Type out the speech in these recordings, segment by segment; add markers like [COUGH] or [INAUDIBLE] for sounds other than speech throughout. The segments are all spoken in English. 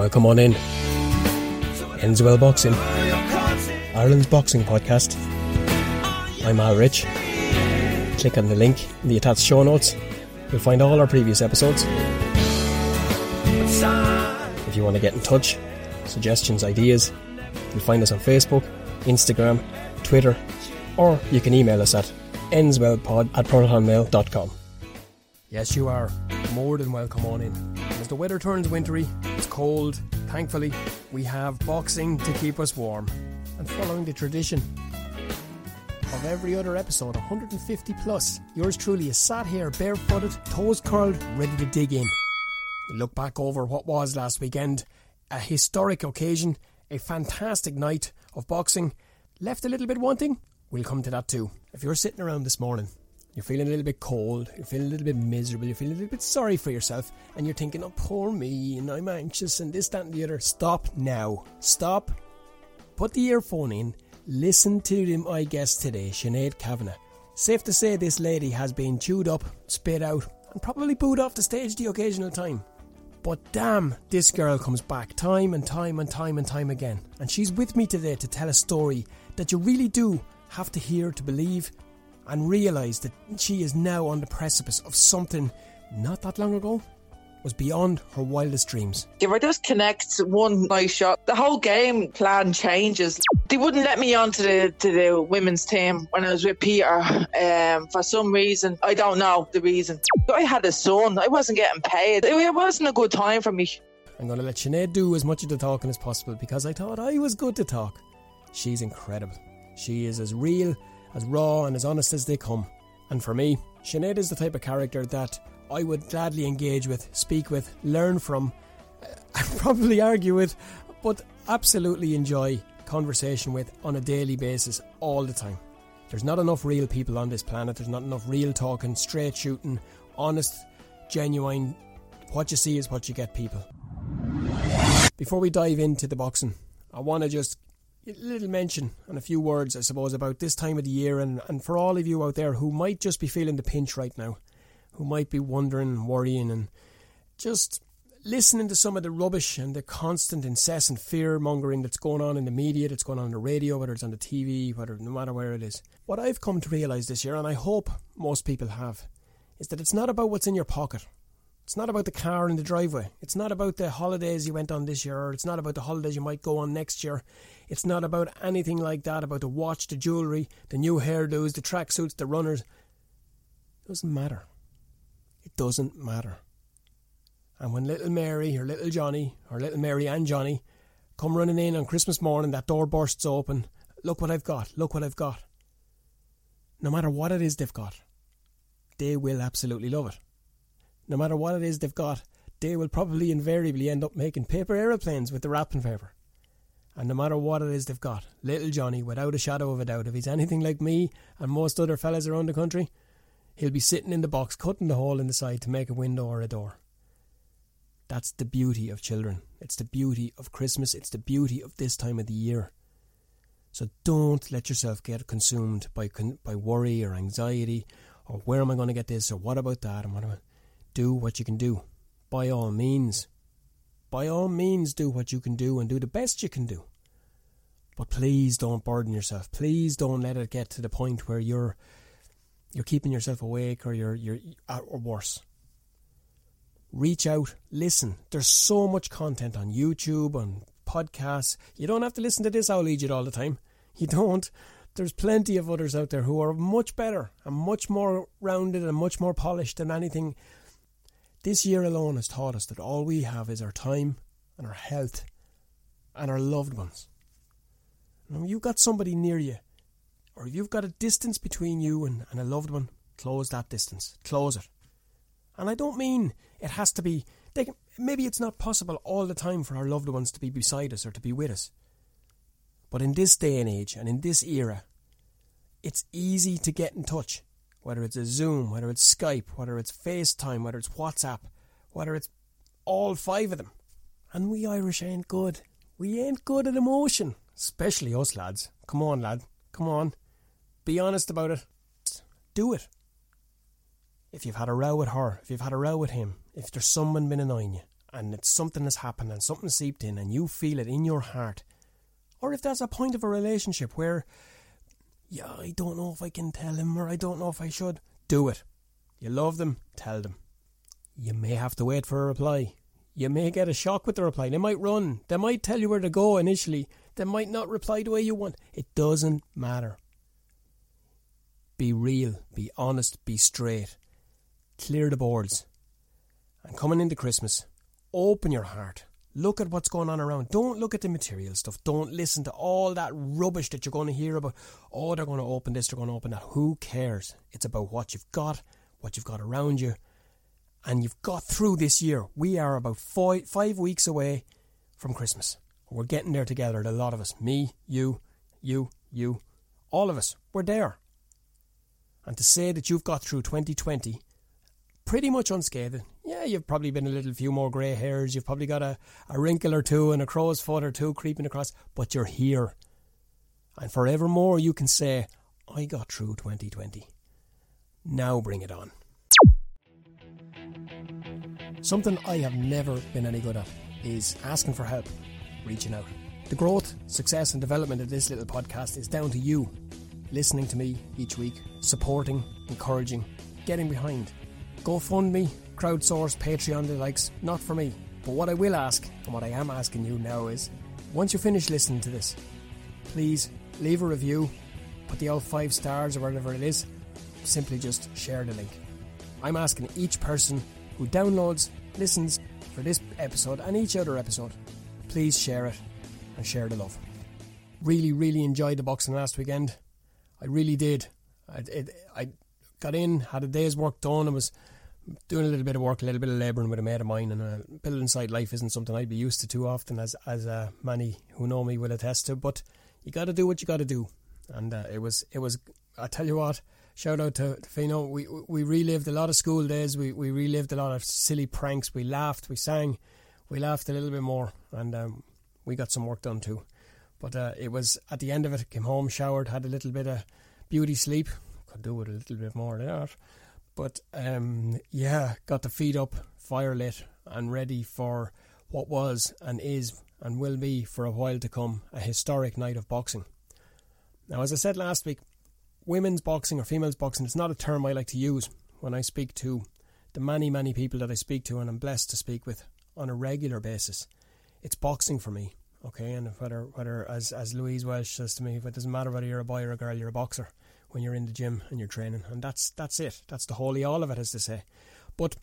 welcome on in. Ends Well Boxing, Ireland's boxing podcast. I'm Al Rich. Click on the link in the attached show notes. You'll find all our previous episodes. If you want to get in touch, suggestions, ideas, you'll find us on Facebook, Instagram, Twitter, or you can email us at endswellpod at protonmail.com. Yes, you are more than welcome on in. The weather turns wintry, it's cold, thankfully, we have boxing to keep us warm. And following the tradition of every other episode, 150 plus, yours truly is sat here barefooted, toes curled, ready to dig in. We look back over what was last weekend, a historic occasion, a fantastic night of boxing. Left a little bit wanting? We'll come to that too. If you're sitting around this morning you're feeling a little bit cold, you're feeling a little bit miserable, you're feeling a little bit sorry for yourself, and you're thinking, oh, poor me, and I'm anxious, and this, that, and the other. Stop now. Stop. Put the earphone in. Listen to my guest today, Sinead Kavanagh. Safe to say this lady has been chewed up, spit out, and probably booed off the stage the occasional time. But damn, this girl comes back time and time and time and time again. And she's with me today to tell a story that you really do have to hear to believe and realise that she is now on the precipice of something not that long ago was beyond her wildest dreams. If I just connect one nice shot, the whole game plan changes. They wouldn't let me onto the to the women's team when I was with Peter. Um, for some reason, I don't know the reason. I had a son. I wasn't getting paid. It wasn't a good time for me. I'm going to let Sinead do as much of the talking as possible because I thought I was good to talk. She's incredible. She is as real as raw and as honest as they come. And for me, Sinead is the type of character that I would gladly engage with, speak with, learn from, [LAUGHS] and probably argue with, but absolutely enjoy conversation with on a daily basis all the time. There's not enough real people on this planet, there's not enough real talking, straight shooting, honest, genuine, what you see is what you get people. Before we dive into the boxing, I want to just little mention and a few words, I suppose, about this time of the year, and, and for all of you out there who might just be feeling the pinch right now, who might be wondering worrying and just listening to some of the rubbish and the constant, incessant fear mongering that's going on in the media, that's going on in the radio, whether it's on the TV, whether no matter where it is. What I've come to realise this year, and I hope most people have, is that it's not about what's in your pocket. It's not about the car in the driveway. It's not about the holidays you went on this year, or it's not about the holidays you might go on next year. It's not about anything like that, about the watch, the jewellery, the new hairdos, the tracksuits, the runners. It doesn't matter. It doesn't matter. And when little Mary or little Johnny, or little Mary and Johnny, come running in on Christmas morning, that door bursts open. Look what I've got, look what I've got. No matter what it is they've got, they will absolutely love it. No matter what it is they've got, they will probably invariably end up making paper aeroplanes with the wrapping paper. And no matter what it is they've got, little Johnny, without a shadow of a doubt, if he's anything like me and most other fellas around the country, he'll be sitting in the box cutting the hole in the side to make a window or a door. That's the beauty of children. It's the beauty of Christmas. It's the beauty of this time of the year. So don't let yourself get consumed by by worry or anxiety or where am I going to get this or what about that and what about. Do what you can do. By all means, by all means do what you can do and do the best you can do. But please don't burden yourself. Please don't let it get to the point where you're you're keeping yourself awake or you're you're or worse. Reach out, listen. There's so much content on YouTube, on podcasts. You don't have to listen to this I'll owl Egypt all the time. You don't. There's plenty of others out there who are much better and much more rounded and much more polished than anything this year alone has taught us that all we have is our time and our health and our loved ones. Now, you've got somebody near you, or you've got a distance between you and, and a loved one, close that distance. Close it. And I don't mean it has to be. Can, maybe it's not possible all the time for our loved ones to be beside us or to be with us. But in this day and age and in this era, it's easy to get in touch whether it's a Zoom, whether it's Skype, whether it's FaceTime, whether it's WhatsApp, whether it's all five of them. And we Irish ain't good. We ain't good at emotion. Especially us lads. Come on, lad. Come on. Be honest about it. Do it. If you've had a row with her, if you've had a row with him, if there's someone been annoying you, and it's something has happened and something seeped in and you feel it in your heart, or if there's a point of a relationship where, yeah, I don't know if I can tell him or I don't know if I should, do it. You love them, tell them. You may have to wait for a reply. You may get a shock with the reply. They might run. They might tell you where to go initially. They might not reply the way you want. It doesn't matter. Be real, be honest, be straight. Clear the boards. And coming into Christmas, open your heart. Look at what's going on around. Don't look at the material stuff. Don't listen to all that rubbish that you're going to hear about. Oh, they're going to open this, they're going to open that. Who cares? It's about what you've got, what you've got around you, and you've got through this year. We are about five, five weeks away from Christmas. We're getting there together, a lot of us. Me, you, you, you, all of us. We're there. And to say that you've got through 2020 pretty much unscathed, yeah, you've probably been a little few more grey hairs, you've probably got a, a wrinkle or two and a crow's foot or two creeping across, but you're here. And forevermore you can say, I got through 2020. Now bring it on. Something I have never been any good at is asking for help, reaching out. The growth, success, and development of this little podcast is down to you listening to me each week, supporting, encouraging, getting behind. GoFundMe, crowdsource, Patreon, the likes, not for me. But what I will ask, and what I am asking you now is once you finish listening to this, please leave a review, put the old five stars or whatever it is, simply just share the link. I'm asking each person who downloads, listens for this episode and each other episode, please share it and share the love. Really, really enjoyed the boxing last weekend. I really did. I, it, I got in, had a day's work done, and was doing a little bit of work, a little bit of labouring with a mate of mine. And a building site life isn't something I'd be used to too often, as as uh, many who know me will attest to. But you got to do what you got to do, and uh, it was it was. I tell you what, shout out to, to Fino. We we relived a lot of school days. We we relived a lot of silly pranks. We laughed. We sang. We laughed a little bit more, and um, we got some work done too. But uh, it was at the end of it. Came home, showered, had a little bit of beauty sleep. Could do with a little bit more that. But um, yeah, got the feet up, fire lit, and ready for what was and is and will be for a while to come a historic night of boxing. Now, as I said last week, women's boxing or females boxing is not a term I like to use when I speak to the many, many people that I speak to and I'm blessed to speak with on a regular basis. It's boxing for me, okay? And whether, whether as, as Louise Welsh says to me, it doesn't matter whether you're a boy or a girl, you're a boxer when you're in the gym and you're training. And that's, that's it. That's the holy all of it, as they say. But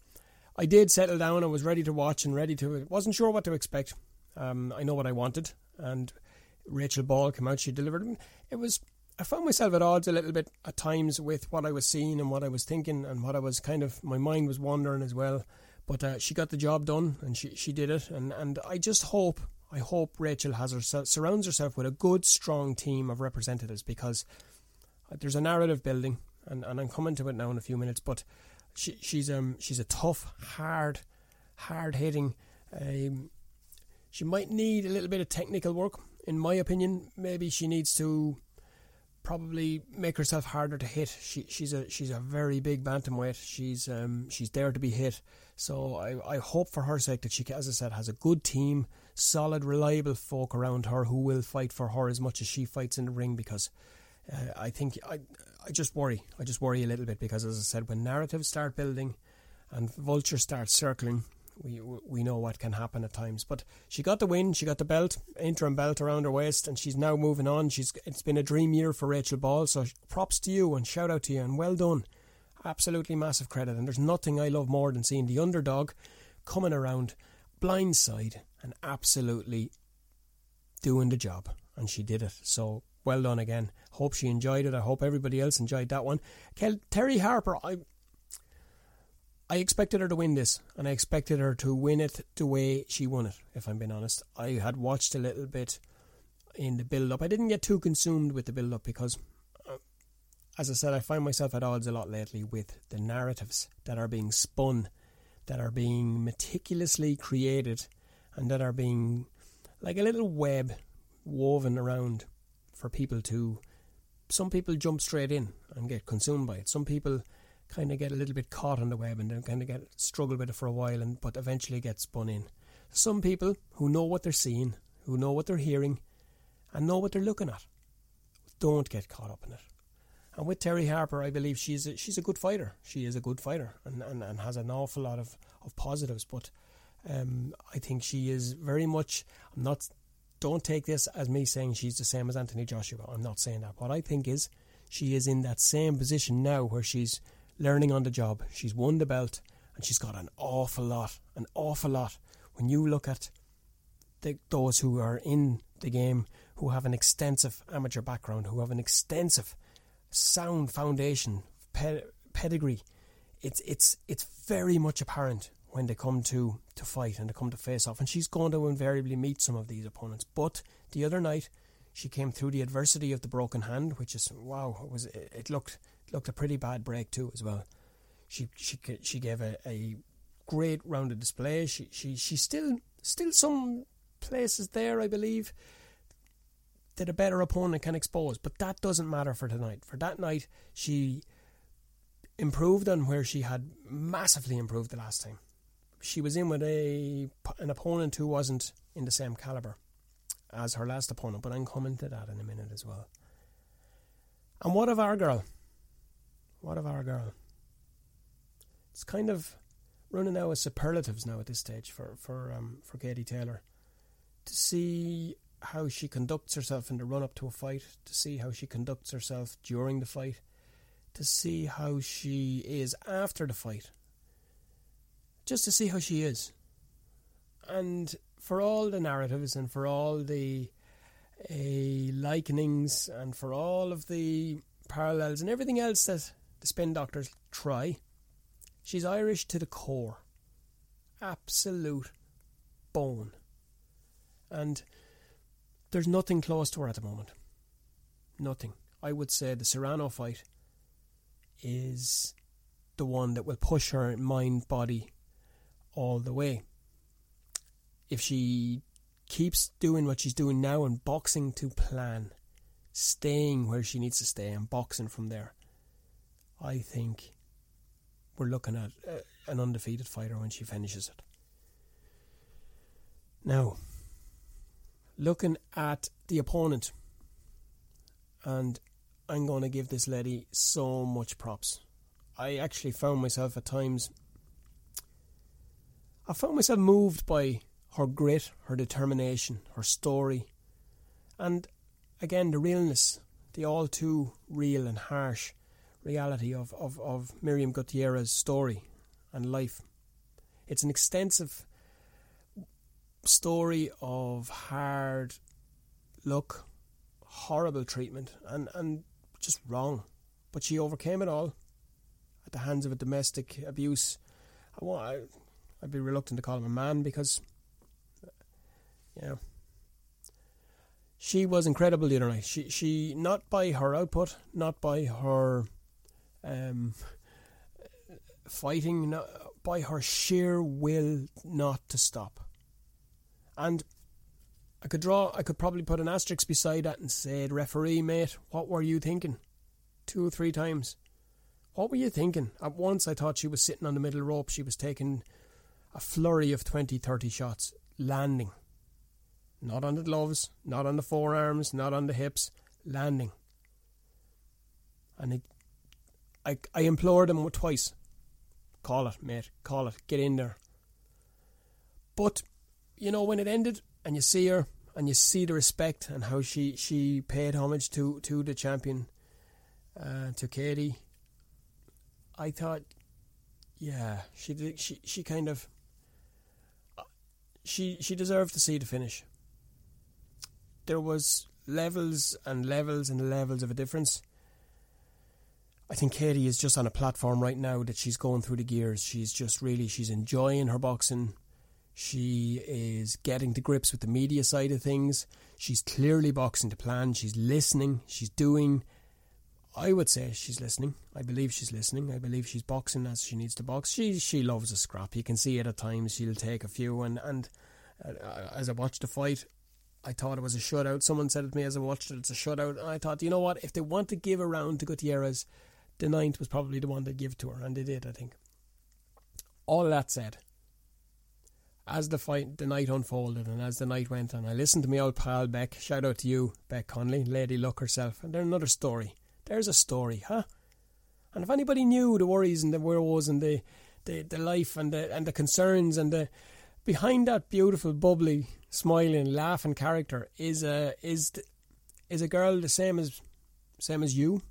I did settle down. I was ready to watch and ready to. wasn't sure what to expect. Um, I know what I wanted, and Rachel Ball came out. She delivered. It was. I found myself at odds a little bit at times with what I was seeing and what I was thinking and what I was kind of. My mind was wandering as well. But uh, she got the job done and she she did it. And and I just hope. I hope Rachel has herself surrounds herself with a good, strong team of representatives because there's a narrative building, and, and I'm coming to it now in a few minutes. But she, she's um she's a tough, hard, hard hitting. Um, she might need a little bit of technical work, in my opinion. Maybe she needs to probably make herself harder to hit. She she's a she's a very big bantamweight. She's um she's there to be hit. So I I hope for her sake that she, as I said, has a good team, solid, reliable folk around her who will fight for her as much as she fights in the ring because. Uh, I think I, I just worry. I just worry a little bit because, as I said, when narratives start building and vultures start circling, we we know what can happen at times. But she got the win. She got the belt, interim belt around her waist, and she's now moving on. She's it's been a dream year for Rachel Ball. So props to you and shout out to you and well done. Absolutely massive credit. And there's nothing I love more than seeing the underdog coming around blindside and absolutely doing the job. And she did it. So well done again. Hope she enjoyed it. I hope everybody else enjoyed that one. Kel- Terri Harper, I I expected her to win this, and I expected her to win it the way she won it, if I'm being honest. I had watched a little bit in the build up. I didn't get too consumed with the build up because, uh, as I said, I find myself at odds a lot lately with the narratives that are being spun, that are being meticulously created, and that are being like a little web woven around for people to. Some people jump straight in and get consumed by it. Some people kind of get a little bit caught on the web and then kind of get struggle with it for a while, and but eventually get spun in. Some people who know what they're seeing, who know what they're hearing, and know what they're looking at, don't get caught up in it. And with Terri Harper, I believe she's a, she's a good fighter. She is a good fighter and, and, and has an awful lot of, of positives. But um, I think she is very much. I'm not. Don't take this as me saying she's the same as Anthony Joshua. I'm not saying that. What I think is she is in that same position now where she's learning on the job. She's won the belt and she's got an awful lot, an awful lot. When you look at the, those who are in the game, who have an extensive amateur background, who have an extensive sound foundation, pedigree. It's it's it's very much apparent when they come to, to fight and they come to face off. And she's going to invariably meet some of these opponents. But the other night, she came through the adversity of the broken hand, which is wow. It was it looked looked a pretty bad break too as well. She she she gave a, a great rounded display. She she she still still some places there, I believe, that a better opponent can expose. But that doesn't matter for tonight. For that night, she improved on where she had massively improved the last time. She was in with a an opponent who wasn't in the same caliber as her last opponent, but I'm coming to that in a minute as well. And what of our girl? What of our girl? It's kind of running out of superlatives now at this stage for for um, for Katie Taylor to see how she conducts herself in the run up to a fight, to see how she conducts herself during the fight, to see how she is after the fight, just to see how she is. And for all the narratives and for all the uh, likenings and for all of the parallels and everything else that the spin doctors try, she's Irish to the core. Absolute bone. And there's nothing close to her at the moment. Nothing. I would say the Serrano fight is the one that will push her mind, body all the way. If she keeps doing what she's doing now and boxing to plan, staying where she needs to stay and boxing from there, I think we're looking at uh, an undefeated fighter when she finishes it. Now, looking at the opponent, and I'm going to give this lady so much props. I actually found myself at times, I found myself moved by her grit, her determination, her story, and again the realness, the all too real and harsh reality of, of, of Miriam Gutierrez's story and life. It's an extensive story of hard luck, horrible treatment, and, and just wrong. But she overcame it all at the hands of a domestic abuse. I I'd be reluctant to call him a man because, you know, she was incredible the other night. She, she not by her output, not by her um, fighting, not by her sheer will not to stop. And I could draw, I could probably put an asterisk beside that and say, referee, mate, what were you thinking? Two or three times. What were you thinking? At once I thought she was sitting on the middle rope. She was taking a flurry of 20, 30 shots, landing. Not on the gloves, not on the forearms, not on the hips, landing. And it, I, I implored him twice. Call it, mate. Call it. Get in there. But you know, when it ended and you see her and you see the respect and how she, she paid homage to, to the champion, uh, to Katie, I thought, yeah, she did, she she kind of she she deserved to see the finish. There was levels and levels and levels of a difference. I think Katie is just on a platform right now that she's going through the gears. She's just really she's enjoying her boxing. She is getting to grips with the media side of things. She's clearly boxing to plan. She's listening. She's doing. I would say she's listening. I believe she's listening. I believe she's boxing as she needs to box. She she loves a scrap. You can see it at times. She'll take a few. And and uh, as I watched the fight, I thought it was a shutout. Someone said it to me as I watched it, it's a shutout. And I thought, you know what? If they want to give a round to Gutierrez, the ninth was probably the one to give to her, and they did, I think. All that said, as the fight, the night unfolded, and as the night went on, I listened to my old pal Beck. Shout out to you, Beck Conley, Lady Luck herself, and there's another story. There's a story, huh? And if anybody knew the worries and the woes and the, the, the life and the and the concerns and the behind that beautiful, bubbly, smiling, laughing character is a is is a girl the same as same as you,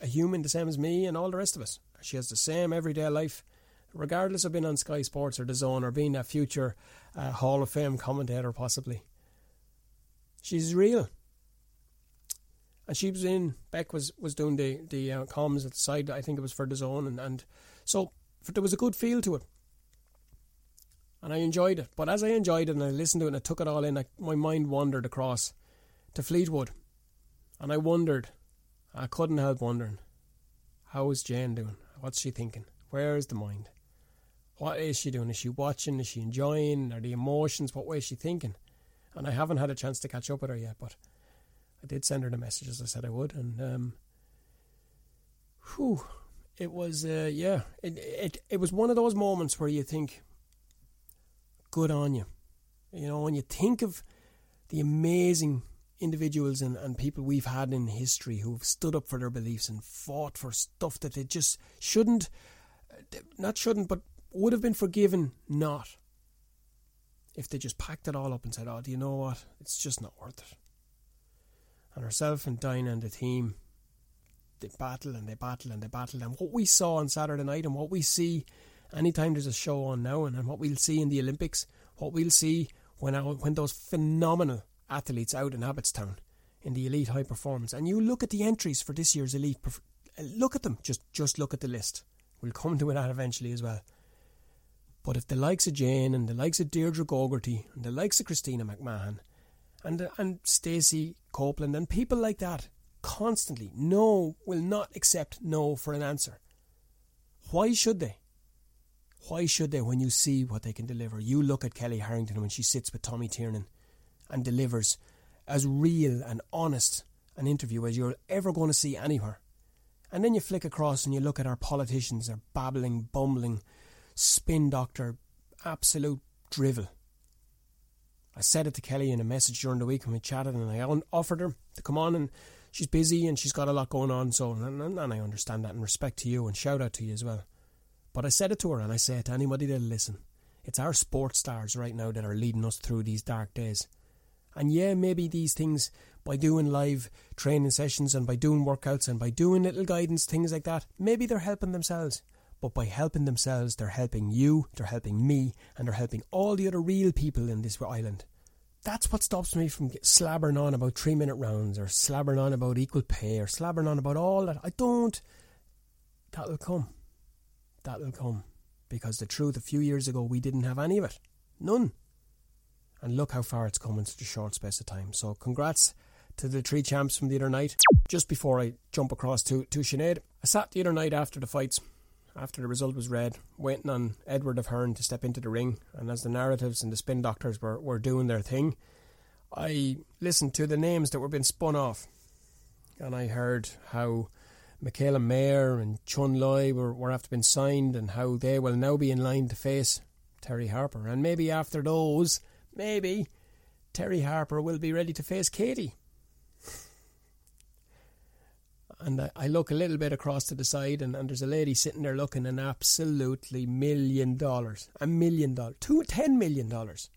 a human the same as me and all the rest of us. She has the same everyday life, regardless of being on Sky Sports or the Zone or being a future uh, Hall of Fame commentator, possibly. She's real. And she was in. Beck was, was doing the the uh, comms at the side. I think it was for the Zone, and, and so there was a good feel to it and I enjoyed it. But as I enjoyed it and I listened to it and I took it all in, I, my mind wandered across to Fleetwood, and I wondered. I couldn't help wondering, how is Jane doing? What's she thinking? Where is the mind? What is she doing? Is she watching? Is she enjoying? Are the emotions? What way is she thinking? And I haven't had a chance to catch up with her yet, but I did send her the message as I said I would, and um, whew, it was uh, yeah, it it it was one of those moments where you think, good on you. You know, when you think of the amazing individuals and, and people we've had in history who have stood up for their beliefs and fought for stuff that they just shouldn't, not shouldn't, but would have been forgiven not if they just packed it all up and said, oh, do you know what? It's just not worth it. And herself and Dinah and the team, they battle and they battle and they battle. And what we saw on Saturday night and what we see anytime there's a show on now, and, and what we'll see in the Olympics, what we'll see when when those phenomenal athletes out in Abbotstown in the elite high performance, and you look at the entries for this year's elite, look at them. Just just look at the list. We'll come to that eventually as well. But if the likes of Jane and the likes of Deirdre Gogarty and the likes of Christina McMahon and uh, and Stacey Copeland and people like that constantly no will not accept no for an answer. Why should they? Why should they when you see what they can deliver? You look at Kellie Harrington when she sits with Tommy Tiernan and delivers as real and honest an interview as you're ever going to see anywhere. And then you flick across and you look at our politicians, their babbling, bumbling, spin doctor, absolute drivel. I said it to Kellie in a message during the week when we chatted, and I offered her to come on, and she's busy and she's got a lot going on. So, and, and I understand that, and respect to you, and shout out to you as well. But I said it to her, and I say it to anybody that'll listen. It's our sports stars right now that are leading us through these dark days. And yeah, maybe these things, by doing live training sessions and by doing workouts and by doing little guidance, things like that, maybe they're helping themselves. But by helping themselves, they're helping you, they're helping me, and they're helping all the other real people in this island. That's what stops me from slabbering on about three minute rounds or slabbering on about equal pay or slabbering on about all that. I don't. That'll come that will come. Because the truth, a few years ago, we didn't have any of it. None. And look how far it's come in such a short space of time. So, congrats to the three champs from the other night. Just before I jump across to, to Sinead, I sat the other night after the fights, after the result was read, waiting on Edward of Hearn to step into the ring. And as the narratives and the spin doctors were, were doing their thing, I listened to the names that were being spun off. And I heard how Mikaela Mayer and Chun Lai were, were after being signed and how they will now be in line to face Terri Harper. And maybe after those, maybe Terri Harper will be ready to face Katie. And I, I look a little bit across to the side, and, and there's a lady sitting there looking an absolutely million dollars. A million dollars. Two, ten million dollars.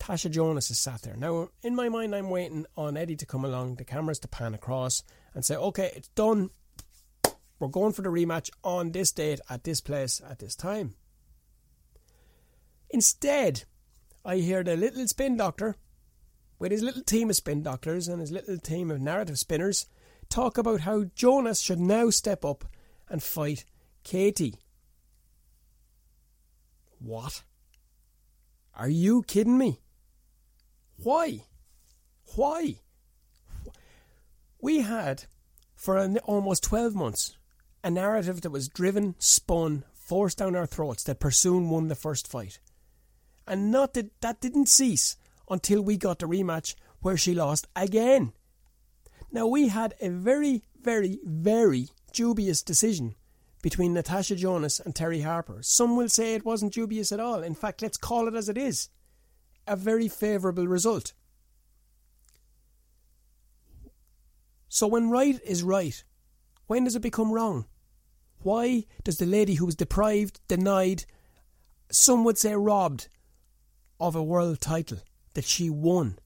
Tasha Jonas is sat there. Now, in my mind, I'm waiting on Eddie to come along, the cameras to pan across, and say, okay, it's done. We're going for the rematch on this date, at this place, at this time. Instead, I hear the little spin doctor, with his little team of spin doctors and his little team of narrative spinners, talk about how Jonas should now step up and fight Katie. What? Are you kidding me? Why? Why? We had, for an, almost 12 months, a narrative that was driven, spun, forced down our throats that Persoon won the first fight. And not that that didn't cease until we got the rematch where she lost again. Now we had a very, very, very dubious decision between Natasha Jonas and Terri Harper. Some will say it wasn't dubious at all. In fact, let's call it as it is a very favourable result. So when right is right, when does it become wrong? Why does the lady who was deprived, denied, some would say robbed, of a world title that she won,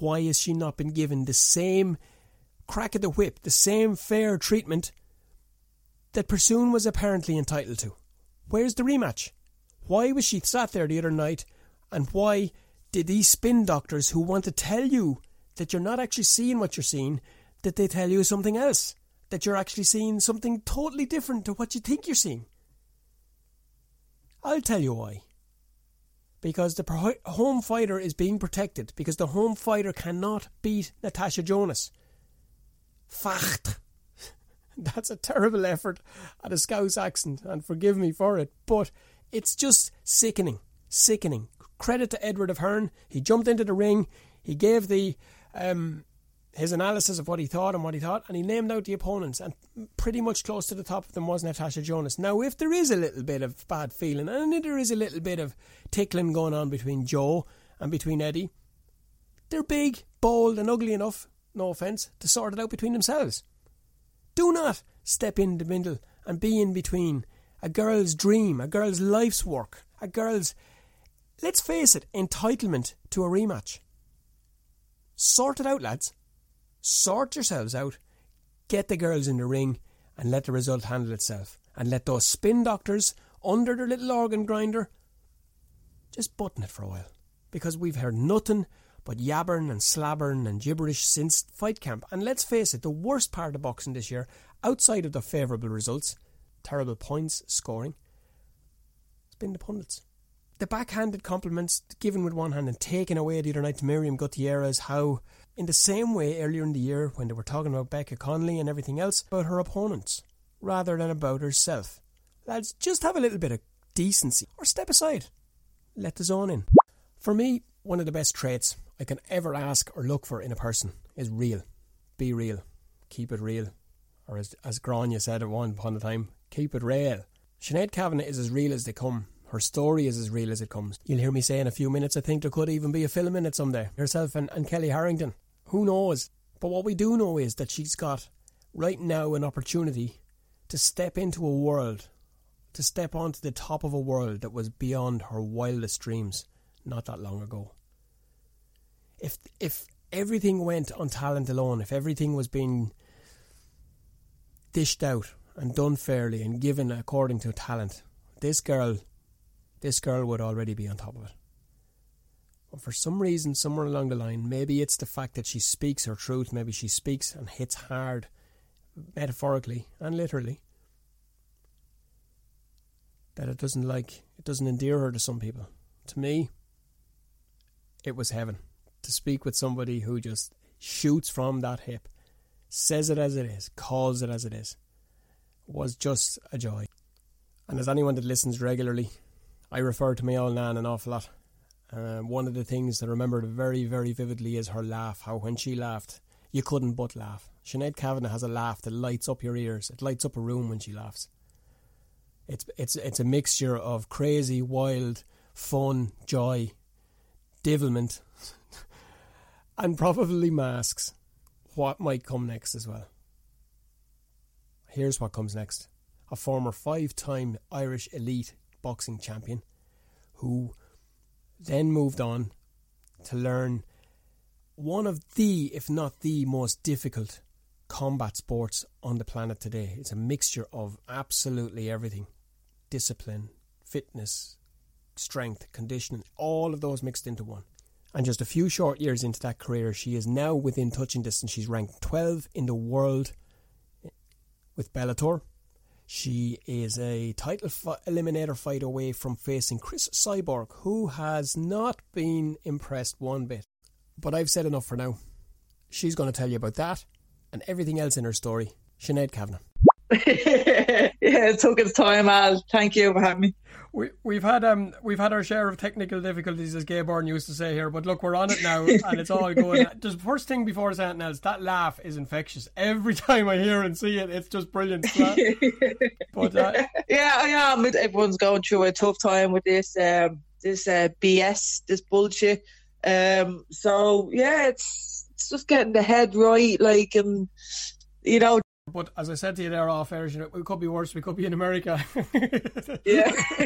why has she not been given the same crack of the whip, the same fair treatment that Persoon was apparently entitled to? Where's the rematch? Why was she sat there the other night and why did these spin doctors who want to tell you that you're not actually seeing what you're seeing, that they tell you something else? That you're actually seeing something totally different to what you think you're seeing? I'll tell you why. Because the home fighter is being protected, because the home fighter cannot beat Natasha Jonas. Facht. [LAUGHS] That's a terrible effort at a Scouse accent, and forgive me for it, but it's just sickening. Sickening credit to Edward of Hearn. He jumped into the ring. He gave the um, his analysis of what he thought and what he thought, and he named out the opponents. And pretty much close to the top of them was Natasha Jonas. Now, if there is a little bit of bad feeling, and there is a little bit of tickling going on between Joe and between Eddie, they're big, bold, and ugly enough, no offence, to sort it out between themselves. Do not step in the middle and be in between a girl's dream, a girl's life's work, a girl's let's face it, entitlement to a rematch. Sort it out, lads. Sort yourselves out. Get the girls in the ring and let the result handle itself. And let those spin doctors under their little organ grinder just button it for a while. Because we've heard nothing but yabbering and slabbering and gibberish since fight camp. And let's face it, the worst part of boxing this year, outside of the favourable results, terrible points scoring, has been the pundits the backhanded compliments given with one hand and taken away the other night to Miriam Gutierrez, how in the same way earlier in the year when they were talking about Becca Conley and everything else, about her opponents rather than about herself. Lads, just have a little bit of decency or step aside. Let the zone in. For me, one of the best traits I can ever ask or look for in a person is real. Be real. Keep it real. Or as, as Grania said at one upon a time, keep it real. Sinead Kavanagh is as real as they come her story is as real as it comes. You'll hear me say in a few minutes, I think there could even be a film in it someday. Herself and, and Kellie Harrington. Who knows? But what we do know is that she's got right now an opportunity to step into a world, to step onto the top of a world that was beyond her wildest dreams not that long ago. If if everything went on talent alone, if everything was being dished out and done fairly and given according to talent, this girl this girl would already be on top of it. For some reason, somewhere along the line, maybe it's the fact that she speaks her truth, maybe she speaks and hits hard, metaphorically and literally, that it doesn't like, it doesn't endear her to some people. To me, it was heaven to speak with somebody who just shoots from that hip, says it as it is, calls it as it is, was just a joy. And as anyone that listens regularly I refer to my old nan an awful lot. Uh, one of the things that I remember very, very vividly is her laugh. How when she laughed, you couldn't but laugh. Sinead Kavanagh has a laugh that lights up your ears. It lights up a room when she laughs. It's it's it's a mixture of crazy, wild, fun, joy, devilment, [LAUGHS] and probably masks what might come next as well. Here's what comes next. A former five time Irish elite boxing champion who then moved on to learn one of the, if not the most difficult combat sports on the planet today. It's a mixture of absolutely everything discipline, fitness, strength, conditioning, all of those mixed into one. And just a few short years into that career, she is now within touching distance. She's ranked 12 in the world with Bellator. She is a title fi- eliminator fight away from facing Cris Cyborg, who has not been impressed one bit. But I've said enough for now. She's going to tell you about that and everything else in her story. Sinead Kavanagh. [LAUGHS] yeah, it took its time, Al. Thank you for having me. We, we've had um we've had our share of technical difficulties, as Gayborn used to say here. But look, we're on it now, [LAUGHS] and it's all good. Just first thing before anything else, that laugh is infectious. Every [LAUGHS] time I hear and see it, it's just brilliant. but uh, yeah, I am. Everyone's going through a tough time with this um this uh, BS, this bullshit. Um, so yeah, it's it's just getting the head right, like and you know but as I said to you there off air, you know, it could be worse. We could be in America. yeah. [LAUGHS]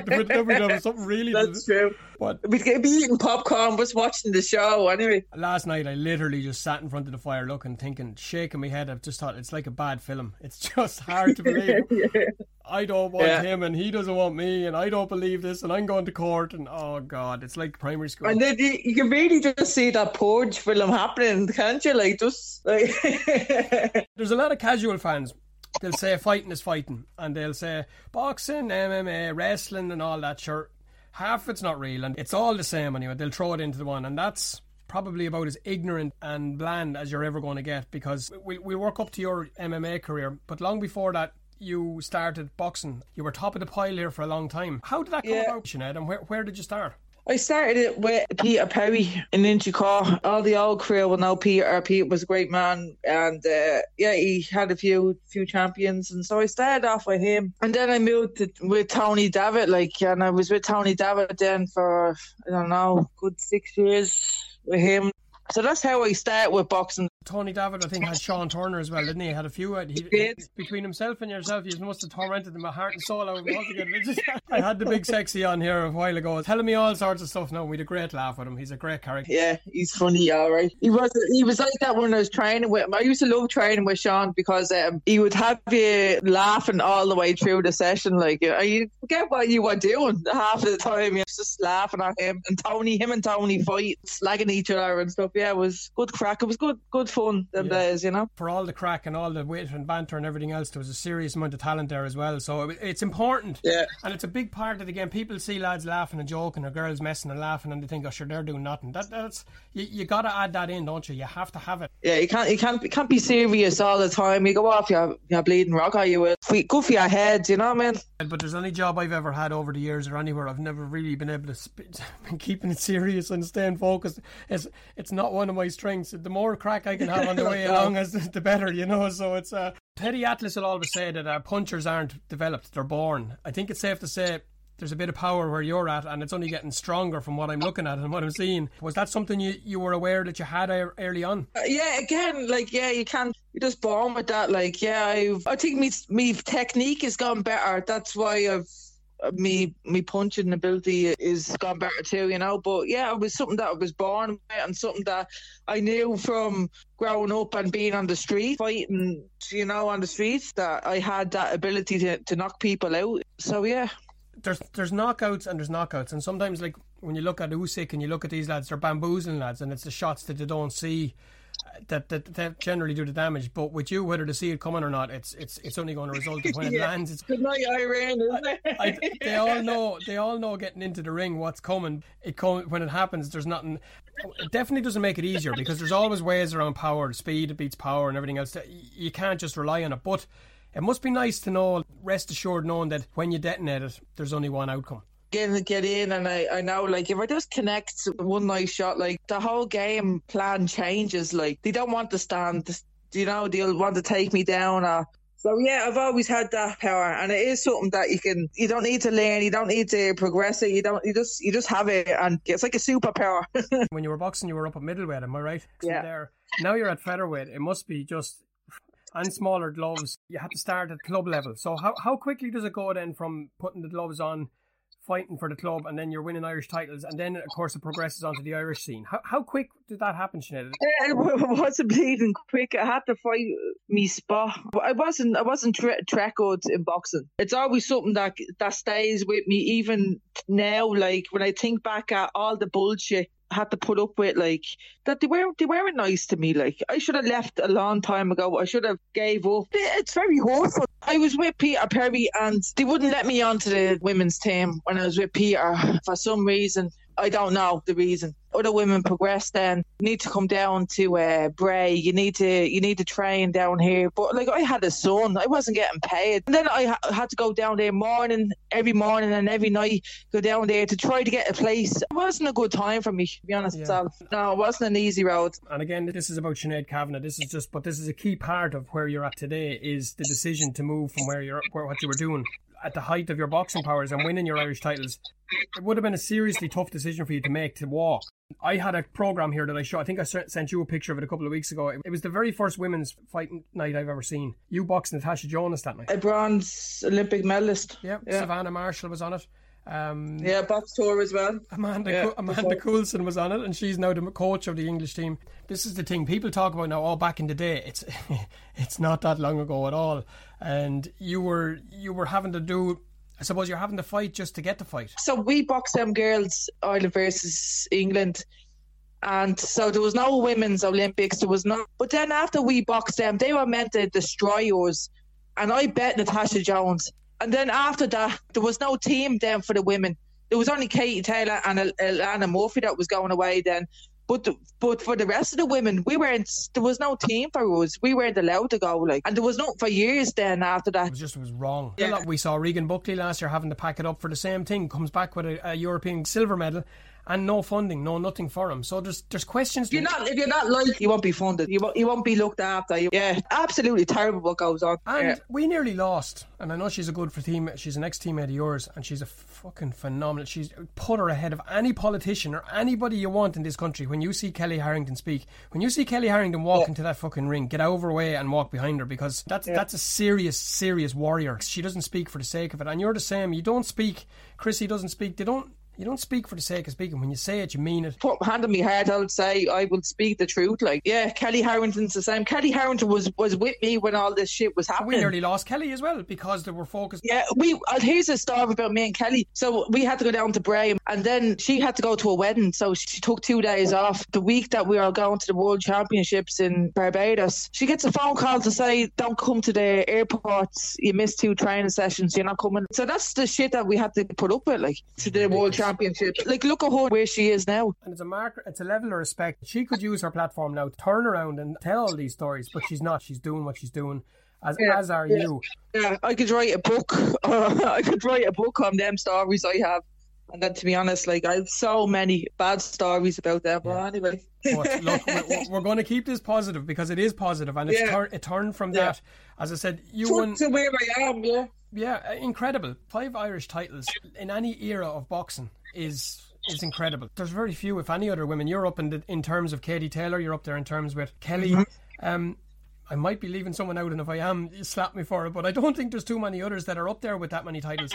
with something really. That's true. But we'd be eating popcorn, was watching the show anyway. Last night, I literally just sat in front of the fire, looking, thinking, shaking my head. I've just thought it's like a bad film. It's [LAUGHS] just hard to believe. [LAUGHS] yeah. I don't want yeah. him, and he doesn't want me, and I don't believe this, and I'm going to court, and oh god, it's like primary school. And then you, you can really just see that purge film happening, can't you? Like just like. [LAUGHS] There's a lot of casual fans they'll say fighting is fighting, and they'll say boxing, MMA, wrestling, and all that. Sure, half it's not real, and it's all the same anyway. They'll throw it into the one, and that's probably about as ignorant and bland as you're ever going to get because we we work up to your MMA career, but long before that. You started boxing. You were top of the pile here for a long time. How did that come yeah. about, Sinead, and where, where did you start? I started it with Peter Perry in Inchicore. All the old crew will know Peter. Peter was a great man, and uh, yeah, he had a few few champions, and so I started off with him, and then I moved to, with Tony David, like, and I was with Tony David then for I don't know, good six years with him. So that's how I start with boxing. Tony David, I think, had Sean Turner as well, didn't he? He Had a few. Uh, he, he between himself and yourself, you must have tormented them heart and soul out [LAUGHS] I had the big sexy on here a while ago, telling me all sorts of stuff. No, we had a great laugh with him. He's a great character. Yeah, he's funny, all right. He was he was like that when I was training with him. I used to love training with Sean because um, he would have you laughing all the way through the session. Like you forget what you were doing half of the time. You're just laughing at him and Tony. Him and Tony fight, slagging each other and stuff. Yeah, it was good crack. It was good good fun them yeah. days, you know. For all the crack and all the wit and banter and everything else, there was a serious amount of talent there as well. So it's important. Yeah. And it's a big part of the game. People see lads laughing and joking or girls messing and laughing and they think, oh, sure, they're doing nothing. That That's you, you got to add that in, don't you? You have to have it. Yeah, you can't you can't you can't be serious all the time. You go off, you're, you're bleeding rock, are you? Go for your head, you know what I mean? But there's any job I've ever had over the years or anywhere, I've never really been able to sp- [LAUGHS] keeping it serious and staying focused. It's it's not one of my strengths. The more crack I can have on the way [LAUGHS] along, as the better, you know. So it's uh, Teddy Atlas will always say that uh, punchers aren't developed; they're born. I think it's safe to say there's a bit of power where you're at, and it's only getting stronger from what I'm looking at and what I'm seeing. Was that something you, you were aware that you had early on? Uh, yeah, again, like yeah, you can't. You're just born with that. Like yeah, I've, I think me me technique has gone better. That's why I've me me punching ability is gone better too, you know. But yeah, it was something that I was born with and something that I knew from growing up and being on the street, fighting, you know, on the streets, that I had that ability to, to knock people out. So yeah. There's there's knockouts and there's knockouts, and sometimes like when you look at Usyk and you look at these lads, they're bamboozling lads, and it's the shots that they don't see that, that that generally do the damage. But with you, whether to see it coming or not, it's it's it's only going to result in [LAUGHS] when yeah. it lands. It's good night, Iran. They all [LAUGHS] know they all know getting into the ring what's coming. It come, when it happens. There's nothing. It definitely doesn't make it easier because there's always ways around power. Speed beats power and everything else. You can't just rely on it, but. It must be nice to know, rest assured, knowing that when you detonate it, there's only one outcome get get in and I, I know like if I just connect one nice shot like the whole game plan changes like they don't want to stand you know they'll want to take me down or so yeah I've always had that power and it is something that you can you don't need to learn you don't need to progress it you don't you just you just have it and it's like a superpower. [LAUGHS] When you were boxing you were up at middleweight am I right? [LAUGHS] Yeah. There. Now you're at featherweight it must be just and smaller gloves you have to start at club level. So how, how quickly does it go then from putting the gloves on fighting for the club and then you're winning Irish titles and then of course it progresses onto the Irish scene. How, how quick did that happen, Sinead? Uh, [LAUGHS] it wasn't bleeding quick. I had to fight me spot. I wasn't I wasn't tra- track good in boxing. It's always something that that stays with me even now. Like when I think back at all the bullshit had to put up with like that they weren't they weren't nice to me. Like I should have left a long time ago. I should have gave up. It's very hurtful. I was with Peter Perry and they wouldn't let me onto the women's team when I was with Peter for some reason. I don't know the reason. Other women progress, then need to come down to uh, Bray. You need to you need to train down here. But like I had a son, I wasn't getting paid, and then I ha- had to go down there morning every morning and every night go down there to try to get a place. It wasn't a good time for me, to be honest. Yeah. No, it wasn't an easy road. And again, this is about Sinead Kavanagh. This is just, but this is a key part of where you're at today. Is the decision to move from where you're where what you were doing at the height of your boxing powers and winning your Irish titles, it would have been a seriously tough decision for you to make to walk. I had a program here that I showed. I think I sent you a picture of it a couple of weeks ago. It was the very first women's fighting night I've ever seen. You boxed Natasha Jonas that night. A bronze Olympic medalist. Yeah, yeah. Savannah Marshall was on it. Um, yeah, box tour as well. Amanda yeah, Amanda Coulson was on it, and she's now the coach of the English team. This is the thing people talk about now. All back in the day, it's [LAUGHS] it's not that long ago at all. And you were you were having to do I suppose you're having to fight just to get the fight. So we boxed them girls, Ireland versus England. And so there was no women's Olympics. There was no. But then after we boxed them, they were meant to destroy us. And I bet Natasha Jonas. And then after that, there was no team then for the women. There was only Katie Taylor and Alana Murphy that was going away then. But the, but for the rest of the women, we weren't. There was no team for us. We weren't allowed to go. Like, and there was no for years. Then after that, it was just it was wrong. Yeah. We saw Regan Buckley last year having to pack it up for the same thing. Comes back with a, a European silver medal, and no funding, no nothing for him. So there's there's questions. If you're not if you're not like you won't be funded. You won't you won't be looked after. Yeah, absolutely terrible what goes on. And yeah. we nearly lost. And I know she's a good for team. She's an ex teammate of yours, and she's a fucking phenomenal. She's put her ahead of any politician or anybody you want in this country. When you see Kellie Harrington speak, when you see Kellie Harrington walk yeah. into that fucking ring, get over way and walk behind her because that's yeah. that's a serious serious warrior. She doesn't speak for the sake of it, and you're the same. You don't speak. Chrissy doesn't speak. They don't you don't speak for the sake of speaking. When you say it, you mean it. Put hand on my head, I would say I will speak the truth. Like, yeah, Kellie Harrington's the same. Kellie Harrington was was with me when all this shit was happening. We nearly lost Kellie as well because they were focused. Yeah, we. Here's a story about me and Kellie. So we had to go down to Bray, and then she had to go to a wedding, so she took two days off. The week that we were going to the World Championships in Barbados, she gets a phone call to say, "Don't come to the airports. You missed two training sessions. You're not coming." So that's the shit that we had to put up with, like to the World Championships. [LAUGHS] Like look at her where she is now. And it's a marker, it's a level of respect. She could use her platform now to turn around and tell all these stories, but she's not. She's doing what she's doing. As, yeah, as are yeah. you. Yeah, I could write a book. Uh, [LAUGHS] I could write a book on them stories I have. And then, to be honest, like I have so many bad stories about them. But anyway, but look, [LAUGHS] we're, we're, going to keep this positive because it is positive, and it's yeah. tur- it turned from yeah. that. As I said, you to, won to where I am. Yeah, yeah, uh, incredible. Five Irish titles in any era of boxing is is incredible. There's very few, if any, other women. You're up in the, in terms of Katie Taylor. You're up there in terms with Kellie. Mm-hmm. Um, I might be leaving someone out, and if I am, slap me for it. But I don't think there's too many others that are up there with that many titles.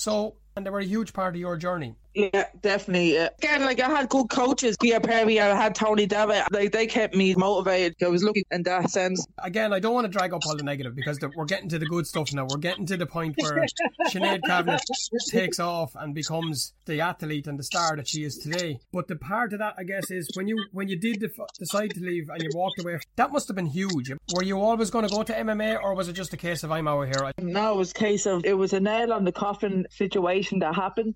So, and they were a huge part of your journey. Yeah, definitely. Again, like I had good coaches, Pierre Perry, I had Tony Davitt. Like they kept me motivated. I was looking in that sense. Again, I don't want to drag up all the negative because the, we're getting to the good stuff now. We're getting to the point where [LAUGHS] Sinead Kavanagh takes off and becomes the athlete and the star that she is today. But the part of that, I guess, is when you when you did def- decide to leave and you walked away. That must have been huge. Were you always going to go to MMA, or was it just a case of I'm out here? No, it was a case of it was a nail on the coffin situation that happened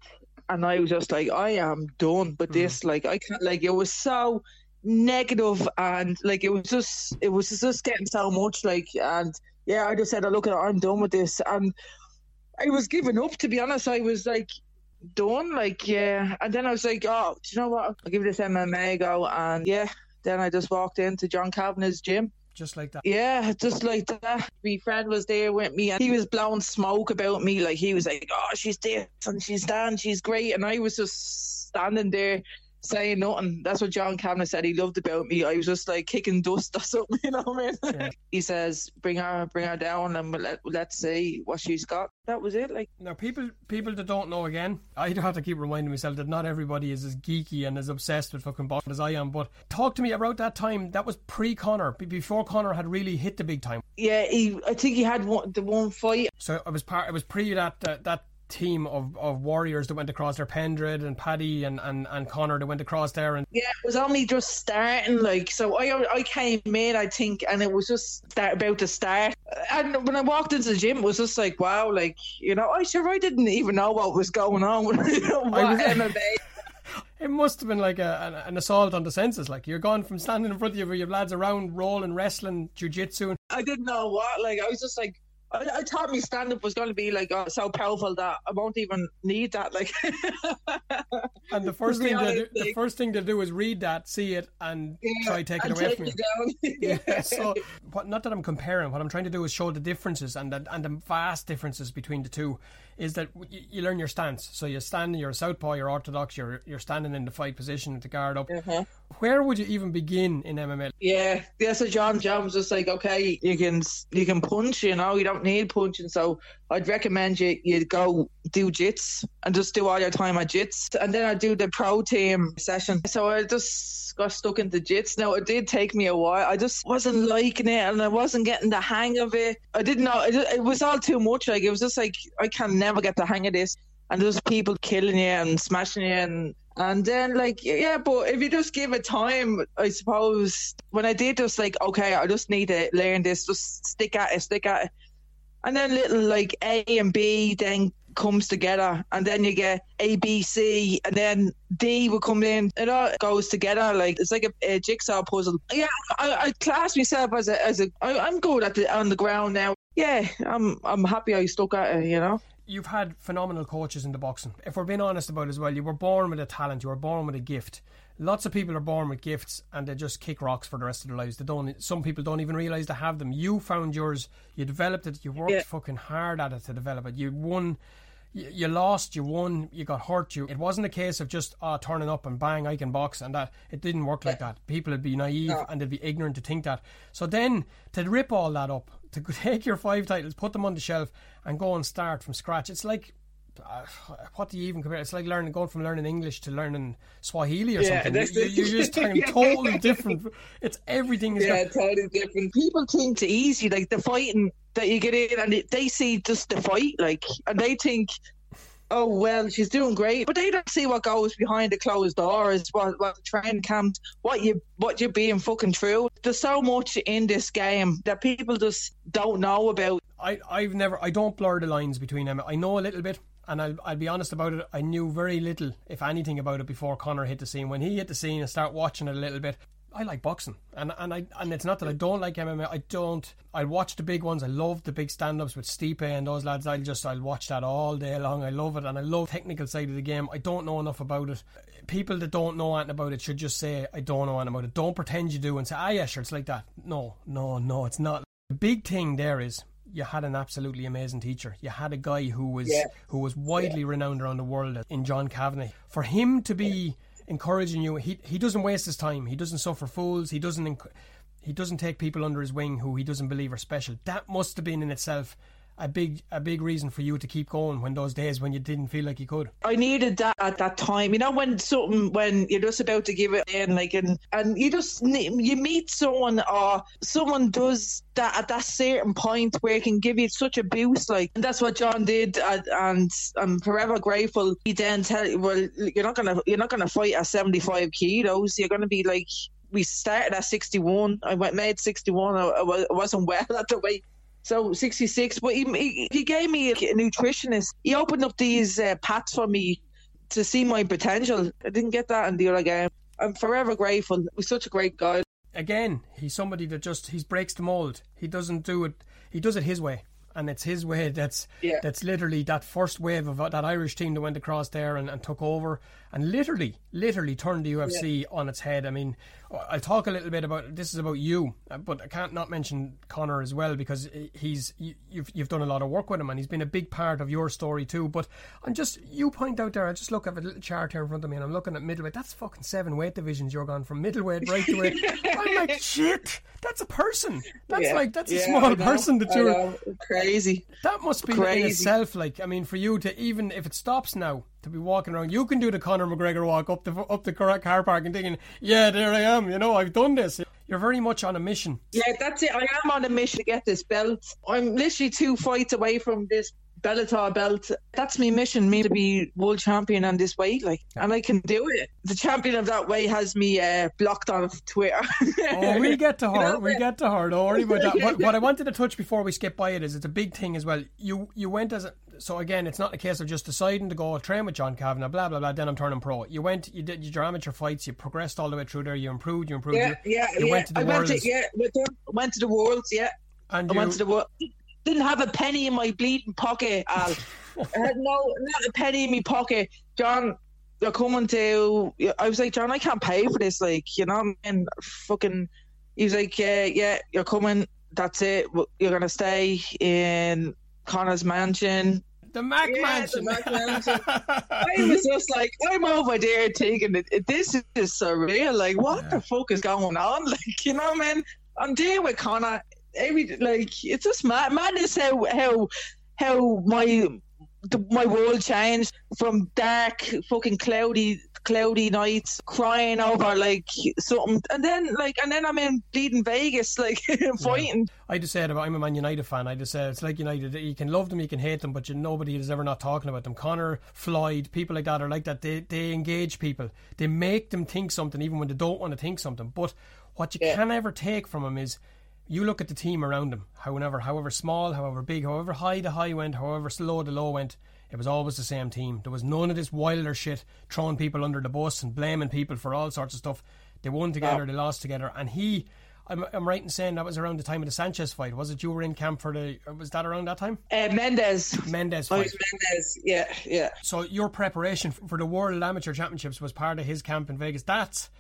and I was just like, I am done. But mm. this, like, I can't, like, it was so negative and like it was just, it was just getting so much, like, and yeah, I just said, oh, look, at, I'm done with this, and I was giving up. To be honest, I was like done, like, yeah, and then I was like, oh, do you know what? I'll give this MMA a go, and yeah, then I just walked into John Kavanagh's gym just like that. Yeah, just like that. My friend was there with me and he was blowing smoke about me. Like he was like, Oh, she's this and she's that and she's great. And I was just standing there saying nothing. That's what John Kavanagh said he loved about me. I was just like kicking dust or something, [LAUGHS] you know what I mean? Yeah. he says, "Bring her, bring her down, and let, let's see what she's got." That was it. Like now, people people that don't know again, I have to keep reminding myself that not everybody is as geeky and as obsessed with fucking boxing as I am. But talk to me about that time. That was pre Conor, before Conor had really hit the big time. Yeah, he. I think he had one, the one fight. So it was part. It was pre that uh, that team of, of warriors that went across there, Pendred and Paddy and, and, and Conor that went across there and Yeah, it was only just starting like so I I came in I think and it was just start, about to start and when I walked into the gym it was just like wow like you know I sure I didn't even know what was going on with [LAUGHS] what was, MMA [LAUGHS] it must have been like a, an, an, assault on the senses. Like you're gone from standing in front of you your lads around, rolling, wrestling, jujitsu. I didn't know what. Like I was just like, I, I thought me stand up was going to be like oh, so powerful that I won't even need that. Like, [LAUGHS] and the first thing to do, the first thing to do is read that, see it, and yeah, try to take it away take from you. [LAUGHS] you. yeah. So, what, not that I'm comparing. What I'm trying to do is show the differences and the, and the vast differences between the two. Is that you, learn your stance? So you stand, you're a southpaw, you're orthodox, you're you're standing in the fight position to guard up. Uh-huh. Where would you even begin in MMA? Yeah, yeah. So John John was just like, okay, you can you can punch, you know, you don't need punching. So I'd recommend you you go do jits and just do all your time at jits, and then I do the pro team session. So I just got stuck into jits. Now it did take me a while. I just wasn't liking it, and I wasn't getting the hang of it. I didn't know it, it was all too much. Like it was just like I can never get the hang of this. And there's people killing you and smashing you and and then, like, yeah, but if you just give it time, I suppose when I did just like, okay, I just need to learn this, just stick at it, stick at it. And then little like A and B then comes together, and then you get A, B, C, and then D will come in. It all goes together like it's like a, a jigsaw puzzle. Yeah, I, I class myself as a as a. I, I'm good at the on the ground now. Yeah, I'm I'm happy I stuck at it. You know you've had phenomenal coaches in the boxing. If we're being honest about it as well, you were born with a talent, you were born with a gift. Lots of people are born with gifts and they just kick rocks for the rest of their lives. They don't. Some people don't even realize they have them. You found yours. You developed it. You worked yeah. fucking hard at it to develop it. You won. You, lost. You won. You got hurt. You. It wasn't a case of just uh, turning up and bang, I can box, and that it didn't work like that. People would be naive no. and they'd be ignorant to think that. So then to rip all that up, to [LAUGHS] take your five titles, put them on the shelf, and go and start from scratch. It's like uh, what do you even compare? It's like learning going from learning English to learning Swahili or yeah, something. You, you, are just talking [LAUGHS] totally different. It's everything. Is yeah, got... totally different. People think it's easy, like the fighting that you get in, and they see just the fight, like, and they think oh well, she's doing great, but they don't see what goes behind the closed doors, what what the training camps, what you what you're being fucking through. There's so much in this game that people just don't know about. I I've never I don't blur the lines between them. I know a little bit. And I'll, I'll be honest about it, I knew very little, if anything, about it before Conor hit the scene. When he hit the scene and start watching it a little bit, I like boxing, and and I and it's not that I don't like MMA. I don't. I watch the big ones. I love the big stand-ups with Stipe and those lads. I'll just I'll watch that all day long. I love it, and I love technical side of the game. I don't know enough about it. People that don't know anything about it should just say I don't know anything about it. Don't pretend you do and say ah yeah sure it's like that. No, no, no, it's not. The big thing there is you had an absolutely amazing teacher. You had a guy who was yeah. who was widely yeah. renowned around the world in John Kavanagh. For him to be encouraging you. He he doesn't waste his time. He doesn't suffer fools. He doesn't enc- he doesn't take people under his wing who he doesn't believe are special. That must have been in itself a big a big reason for you to keep going when those days when you didn't feel like you could. I needed that at that time. You know when something when you're just about to give it in, like and and you just you meet someone or someone does that at that certain point where it can give you such a boost. Like and that's what John did, and, and I'm forever grateful. He then tell you, well, you're not gonna you're not gonna fight at 75 kilos. You're gonna be like we started at 61. I went made 61. I, I wasn't well [LAUGHS] at the weight so 66. But he, he, he gave me a nutritionist. He opened up these uh, paths for me to see my potential. I didn't get that in the other game. I'm forever grateful. He's such a great guy. Again, he's somebody that just he breaks the mold. He doesn't do it. He does it his way and it's his way that's yeah. that's literally that first wave of that Irish team that went across there and, and took over and literally literally turned the UFC yeah. on its head. I mean, I'll talk a little bit about this is about you, uh, but I can't not mention Conor as well because he's you've you've done a lot of work with him and he's been a big part of your story too. But I'm just you point out there. I just look at a little chart here in front of me and I'm looking at middleweight. That's fucking seven weight divisions. You're gone from middleweight right to weight. [LAUGHS] I'm like shit. That's a person. That's yeah. like that's a small person that you're crazy. That must be crazy. in itself. Like I mean, for you to even if it stops now to be walking around. You can do the Conor McGregor walk up the up the car park and thinking, "Yeah, there I am." You know, I've done this. You're very much on a mission. Yeah, that's it. I am on a mission to get this belt. I'm literally two fights away from this Bellator belt. That's my mission, me to be world champion on this weight, like, and I can do it. The champion of that weight has me uh, blocked on Twitter. oh, we [LAUGHS] get to her. You know, we get to her. Don't worry about that. [LAUGHS] What, what, I wanted to touch before we skip by it is it's a big thing as well. You you went as a, so again, it's not a case of just deciding to go train with John Kavanagh, blah blah blah. Then I'm turning pro. You went, you did your amateur fights, you progressed all the way through there. You improved, you improved. Yeah, you, yeah, you yeah. went to the I went worlds. to yeah, went, to, went to the worlds. Yeah, and I you, went to the world. Didn't have a penny in my bleeding pocket, Al. I [LAUGHS] had uh, no, not a penny in my pocket. John, you're coming to. I was like, John, I can't pay for this. Like, you know, I and fucking. He was like, yeah, yeah, you're coming. That's it. You're gonna stay in Conor's mansion. the Mac Yeah, Mansion. the Mac Mansion. [LAUGHS] I was just like, I'm over there taking it, it- this is surreal. Like, what the fuck is going on? [LAUGHS] Like, you know, man, I'm there with Connor. Every like, it's just mad. Madness how how how my the, my world changed from dark, fucking cloudy, cloudy nights, crying over like something, and then like, and then I'm in bleeding Vegas, like [LAUGHS] fighting. I just said about I'm a Man United fan. I just said it's like United. You can love them, you can hate them, but you, nobody is ever not talking about them. Conor, Floyd, people like that are like that. They they engage people. They make them think something even when they don't want to think something. But what you Yeah. can never take from them is you look at the team around them. However, however small, however big, however high the high went, however slow the low went. It was always the same team. There was none of this wilder shit, throwing people under the bus and blaming people for all sorts of stuff. They won together, they lost together, and he I'm, I'm right in saying that was around the time of the Sanchez fight. Was it you were in camp for the? Was that around that time? Uh, Mendez. Mendes Oh, fight. it's Mendes. Yeah, yeah. So your preparation for the World Amateur Championships was part of his camp in Vegas. That's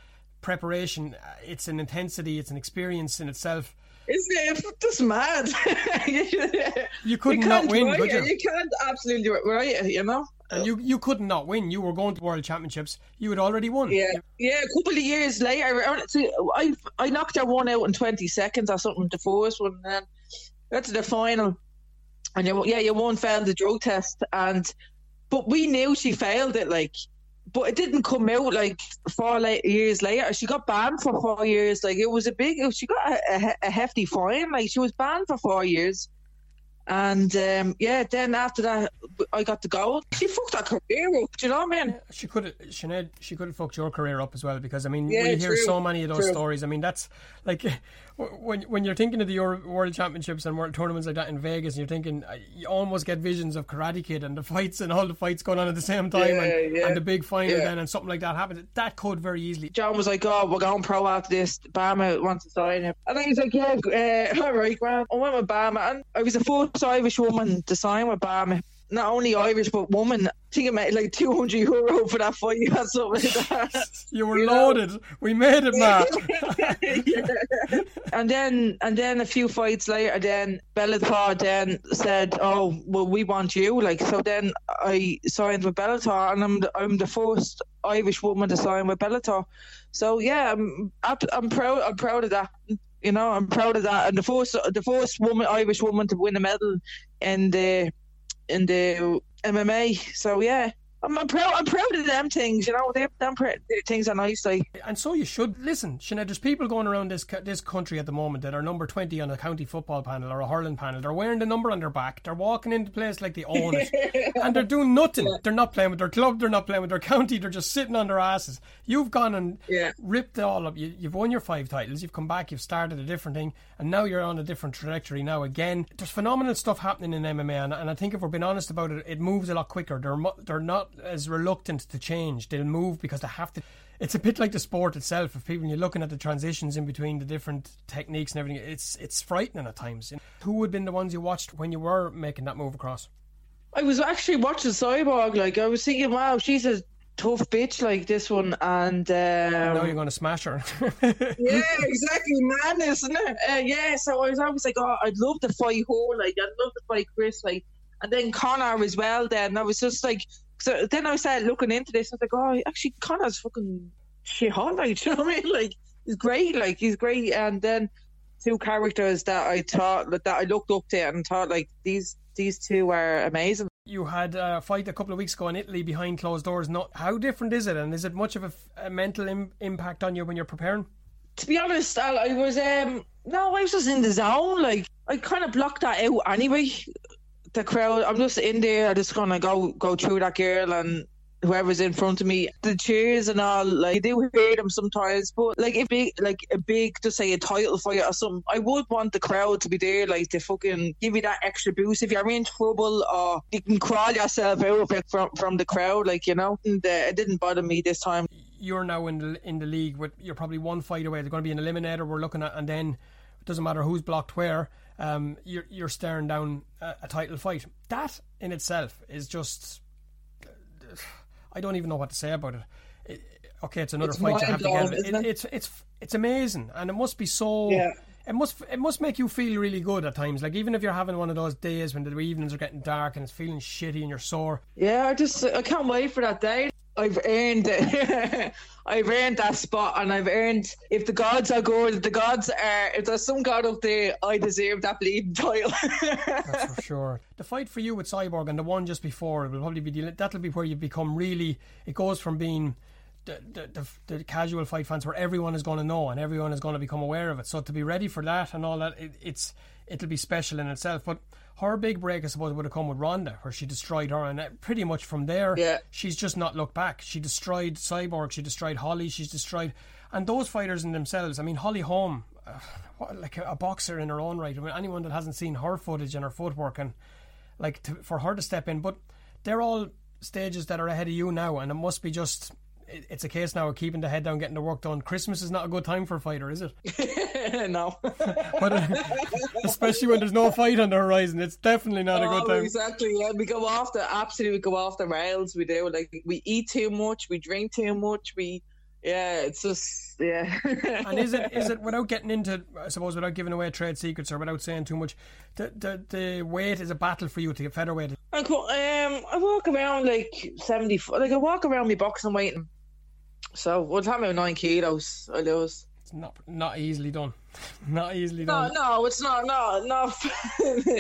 preparation. Uh, It's an intensity. It's an experience in itself. Isn't it? It's just mad. [LAUGHS] You couldn't can't win, write could you? You can't absolutely write it, you know? And you you couldn't not win. You were going to World Championships. You had already won. Yeah, yeah. A couple of years later, I- see, I I knocked her one out in twenty seconds or something. The first one, and then to the final, and you, yeah, you won failed the drug test, and but we knew she failed it, like, but it didn't come out like four late, years later. She got banned for four years. Like it was a big. She got a, a, a hefty fine. Like she was banned for four years. And um, yeah, then after that, I got the gold. She fucked her career up. Do you know what I mean? She could have, Sinead, she could have fucked your career up as well because I mean, Yeah, we hear true, so many of those true. stories. I mean, that's like when when you're thinking of the Euro, World Championships and World tournaments like that in Vegas, and you're thinking uh, you almost get visions of Karate Kid and the fights and all the fights going on at the same time, Yeah, and, yeah, and the big final yeah. then, and something like that happens. That could very easily. John was like, "Oh, we're going pro after this. BAMMA wants to sign him." And I was like, "Yeah, uh, [LAUGHS] all right, Grant." I went with BAMMA, and I was the first Irish woman to sign with BAMMA. Not only Irish, but woman. I think it made like two hundred euro for that fight or something like that. [LAUGHS] You were You know? loaded. We made it, man. [LAUGHS] and then, and then a few fights later, then Bellator then said, "Oh, well, we want you." Like so, then I signed with Bellator, and I'm the, I'm the first Irish woman to sign with Bellator. So yeah, I'm I'm proud. I'm proud of that. You know, I'm proud of that. And the first the first woman Irish woman to win a medal in the in the uh, MMA. So yeah. I'm, I'm proud. I'm proud of them things. You know, them, them things are nice. Like And so you should listen, Sinead. There's people going around this this country at the moment that are number twenty on a county football panel or a hurling panel. They're wearing the number on their back. They're walking into place like they own it, [LAUGHS] and they're doing nothing. They're not playing with their club. They're not playing with their county. They're just sitting on their asses. You've gone and Yeah. ripped it all up. You, you've won your five titles. You've come back. You've started a different thing, and now you're on a different trajectory. Now again, there's phenomenal stuff happening in MMA, and, and I think if we're being honest about it, it moves a lot quicker. They're they're not as reluctant to change. They'll move because they have to. It's a bit like the sport itself. If people, you're looking at the transitions in between the different techniques and everything, it's it's frightening at times. Who would have been the ones you watched when you were making that move across? I was actually watching Cyborg. Like I was thinking, wow, she's a tough bitch like this one, and now um, you're going to smash her. [LAUGHS] yeah, exactly, madness, isn't it? Uh, yeah, so I was always like, oh, I'd love to fight her, like I'd love to fight Cris, like, and then Conor as well. Then I was just like, so then I started looking into this. I was like, oh, actually, Conor's fucking shit hot, like, [LAUGHS] you know what I mean? Like, he's great, like, he's great, and then two characters that I thought that I looked up to and thought like these these two are amazing. You had a fight a couple of weeks ago in Italy behind closed doors. Not how different is it, and is it much of a mental Im- impact on you when you're preparing? to be honest, Al, I was um no, I was just in the zone. Like I kind of blocked that out anyway. The crowd, I'm just in there. I'm just gonna go go through that girl and whoever's in front of me. The cheers and all, like, you do hear them sometimes, but like a big, like a big, to say a title fight or something, I would want the crowd to be there, like to fucking give you that extra boost if you're in trouble or you can crawl yourself out from from the crowd, like you know. And uh, it didn't bother me this time. You're now in the in the league with you're probably one fight away. There's going to be an eliminator we're looking at, and then it doesn't matter who's blocked where. Um, you're you're staring down a, a title fight. That in itself is just I don't even know what to say about it. it okay, it's another It's fight you have to get. mind-blowing, it? it's it's it's amazing, and it must be so. Yeah. It must it must make you feel really good at times. Like even if you're having one of those days when the evenings are getting dark and it's feeling shitty and you're sore. Yeah, I just I can't wait for that day. I've earned it. [LAUGHS] I've earned that spot, and I've earned. If the gods are good, if the gods are, if there's some god up there, I deserve that bleeding [LAUGHS] title. That's for sure. The fight for you with Cyborg and the one just before it will probably be that'll be where you become really. It goes from being the, the, the, the casual fight fans where everyone is going to know and everyone is going to become aware of it. So to be ready for that and all that, it, it's it'll be special in itself. But her big break, I suppose, would have come with Ronda, where she destroyed her, and uh, pretty much from there, Yeah. she's just not looked back. She destroyed Cyborg, she destroyed Holly, she's destroyed, and those fighters in themselves. I mean, Holly Holm, uh, what, like a, a boxer in her own right. I mean, anyone that hasn't seen her footage and her footwork, and like to, for her to step in, but they're all stages that are ahead of you now, and it must be just. It- It's a case now of keeping the head down, getting the work done. Christmas is not a good time for a fighter, is it? [LAUGHS] no. [LAUGHS] But uh, especially when there's no fight on the horizon, it's definitely not a Oh, good time. exactly. Yeah, we go off the absolutely go off the rails. We do like we eat too much, we drink too much. We yeah, it's just yeah. [LAUGHS] And is it is it without getting into I suppose without giving away trade secrets or without saying too much, the the, the weight is a battle for you to get featherweight. I um I walk around like seventy. Like I walk around me boxing weight. So one time about nine kilos, I lose. It's not not easily done. [LAUGHS] not easily No, done. no, no, it's not. No, no,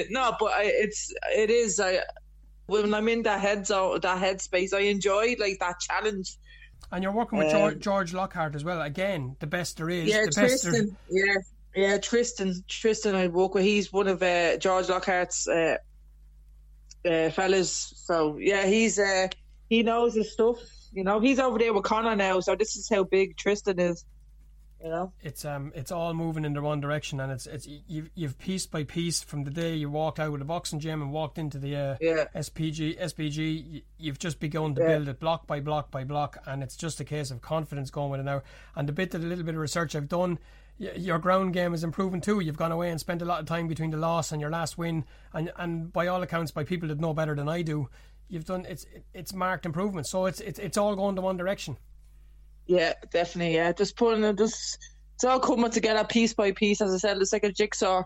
[LAUGHS] no. But I, it's it is. I when I'm in that head zone, that headspace, I enjoy like that challenge. And you're working with Um, George, Lockhart as well. Again, the best there is. Yeah, the best there- Tristan. Yeah, yeah, Tristan. Tristan, I work with. He's one of uh, George Lockhart's uh, uh, fellas. So yeah, he's uh, he knows his stuff. You know, he's over there with Conor now. So this is how big Tristan is. You know. it's um it's all moving in the one direction and it's it's you've, you've piece by piece from the day you walked out of the boxing gym and walked into the uh, Yeah. SBG SBG you've just begun to Yeah. build it block by block by block and it's just a case of confidence going with it now and the bit that a little bit of research I've done y- your ground game is improving too you've gone away and spent a lot of time between the loss and your last win and and by all accounts by people that know better than I do you've done it's it's marked improvement so it's it's, it's all going to one direction Yeah, definitely. Yeah, just putting it, just it's all coming together piece by piece. As I said, it's like a jigsaw,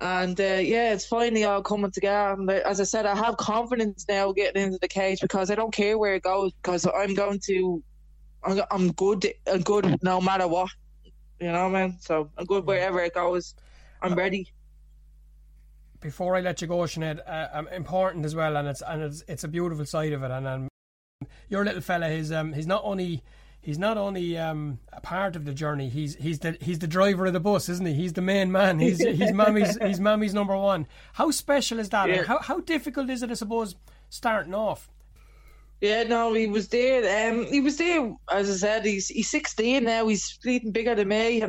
and uh, yeah, it's finally all coming together. And uh, as I said, I have confidence now getting into the cage because I don't care where it goes because I'm going to, I'm, I'm good. I'm good no matter what. You know, man. So I'm good wherever it goes. I'm ready. Before I let you go, Sinead, uh, um, important as well, and it's and it's it's a beautiful side of it. And um, your little fella, he's um, he's not only he's not only um, a part of the journey. He's he's the he's the driver of the bus, isn't he? He's the main man. He's [LAUGHS] he's mammy's he's mammy's number one. How special is that? Yeah. How how difficult is it? I suppose starting off. Yeah, no, he was there. Um, he was there. As I said, he's he's 16 now. He's bleeding bigger than me,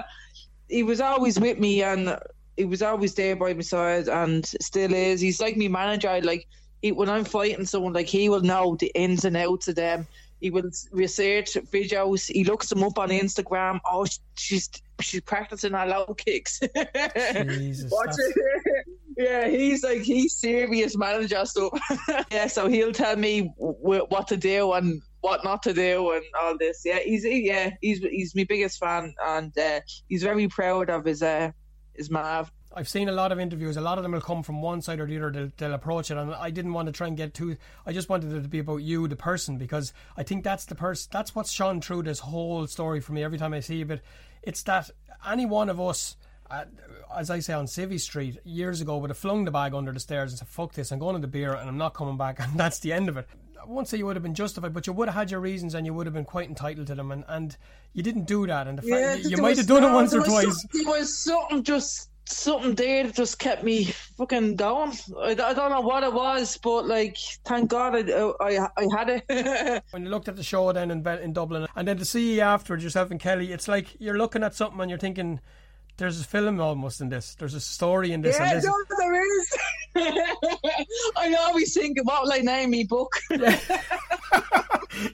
[LAUGHS] he was always with me, and he was always there by my side, and still is. He's like me manager. I Like he, when I'm fighting someone, like he will know the ins and outs of them. He will research videos. He looks them up on Instagram. Oh, she's she's practicing her low kicks. Jesus, [LAUGHS] Watch it. [LAUGHS] yeah, he's like he's serious manager So [LAUGHS] yeah, so he'll tell me w- what to do and what not to do and all this. Yeah, he's yeah he's he's my biggest fan and uh, he's very proud of his uh his Mav. I've seen a lot of interviews. A lot of them will come from one side or the other. They'll, they'll approach it, and I didn't want to try and get too. I just wanted it to be about you, the person, because I think that's the person. That's what's shone through this whole story for me every time I see it. But it's that any one of us, uh, as I say on Civvy Street years ago, would have flung the bag under the stairs and said, "Fuck this! I'm going to the beer, and I'm not coming back." [LAUGHS] And that's the end of it. I won't say you would have been justified, but you would have had your reasons, and you would have been quite entitled to them. And, and you didn't do that. And the fact you, you might have done it once or twice. there was something just something there that just kept me fucking going. I, I don't know what it was, but like, thank God I I, I had it. [LAUGHS] when you looked at the show then in in Dublin, and then to see you afterwards, yourself and Kellie, it's like you're looking at something and you're thinking. There's a film almost in this. There's a story in this. Yeah, this. No, there is. [LAUGHS] I always think, what will I name me book? yeah. [LAUGHS]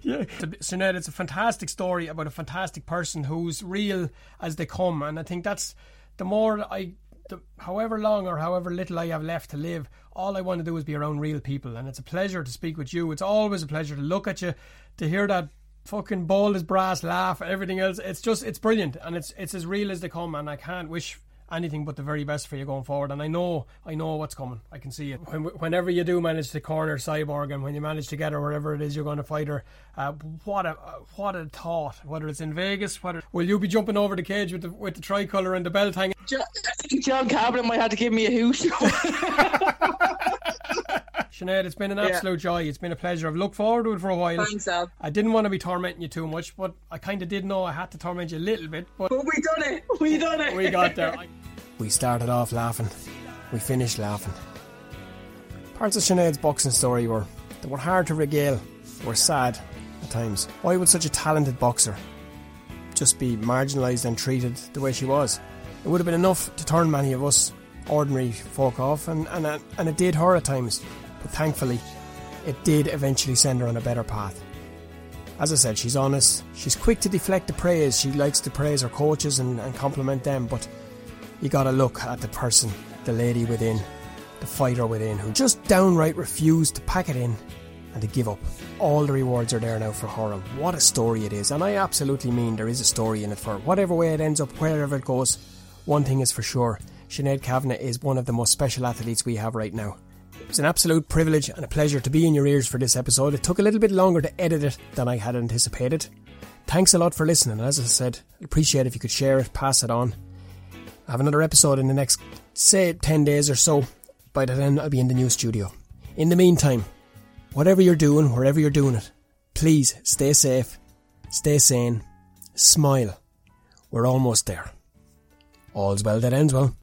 yeah. Sinead, it's a fantastic story about a fantastic person who's real as they come, and I think that's the more I the, however long or however little I have left to live, all I want to do is be around real people. And it's a pleasure to speak with you. It's always a pleasure to look at you, to hear that fucking bald as brass laugh, everything else. It's just, it's brilliant. And it's, it's as real as they come. And I can't wish anything but the very best for you going forward. And I know, I know what's coming. I can see it. When, whenever you do manage to corner Cyborg and when you manage to get her wherever it is you're going to fight her, uh, what a what a thought. Whether it's in Vegas, whether will you be jumping over the cage with the with the tricolour and the belt hanging? [LAUGHS] John Kavanagh might have to give me a hoot. [LAUGHS] Sinead, it's been an absolute yeah. joy. It's been a pleasure. I've looked forward to it for a while. Thanks, Al. I didn't want to be tormenting you too much, but I kind of did know I had to torment you a little bit. But, but we done it. [LAUGHS] We done it. We got there. [LAUGHS] we started off laughing. We finished laughing. Parts of Sinead's boxing story were they were hard to regale. They were sad at times. Why would such a talented boxer just be marginalised and treated the way she was? It would have been enough to turn many of us ordinary folk off, and, and, and it did her at times. But thankfully, it did eventually send her on a better path. As I said, she's honest, she's quick to deflect the praise, she likes to praise her coaches and, and compliment them, but you gotta look at the person, the lady within, the fighter within, who just downright refused to pack it in and to give up. All the rewards are there now for her, and what a story it is. And I absolutely mean there is a story in it for. Whatever way it ends up, wherever it goes, one thing is for sure Sinead Kavanagh is one of the most special athletes we have right now. It was an absolute privilege and a pleasure to be in your ears for this episode. It took a little bit longer to edit it than I had anticipated. Thanks a lot for listening. As I said, I'd appreciate if you could share it, pass it on. I have another episode in the next, say, 10 days or so. By then, I'll be in the new studio. In the meantime, whatever you're doing, wherever you're doing it, please stay safe, stay sane, smile. We're almost there. All's well that ends well.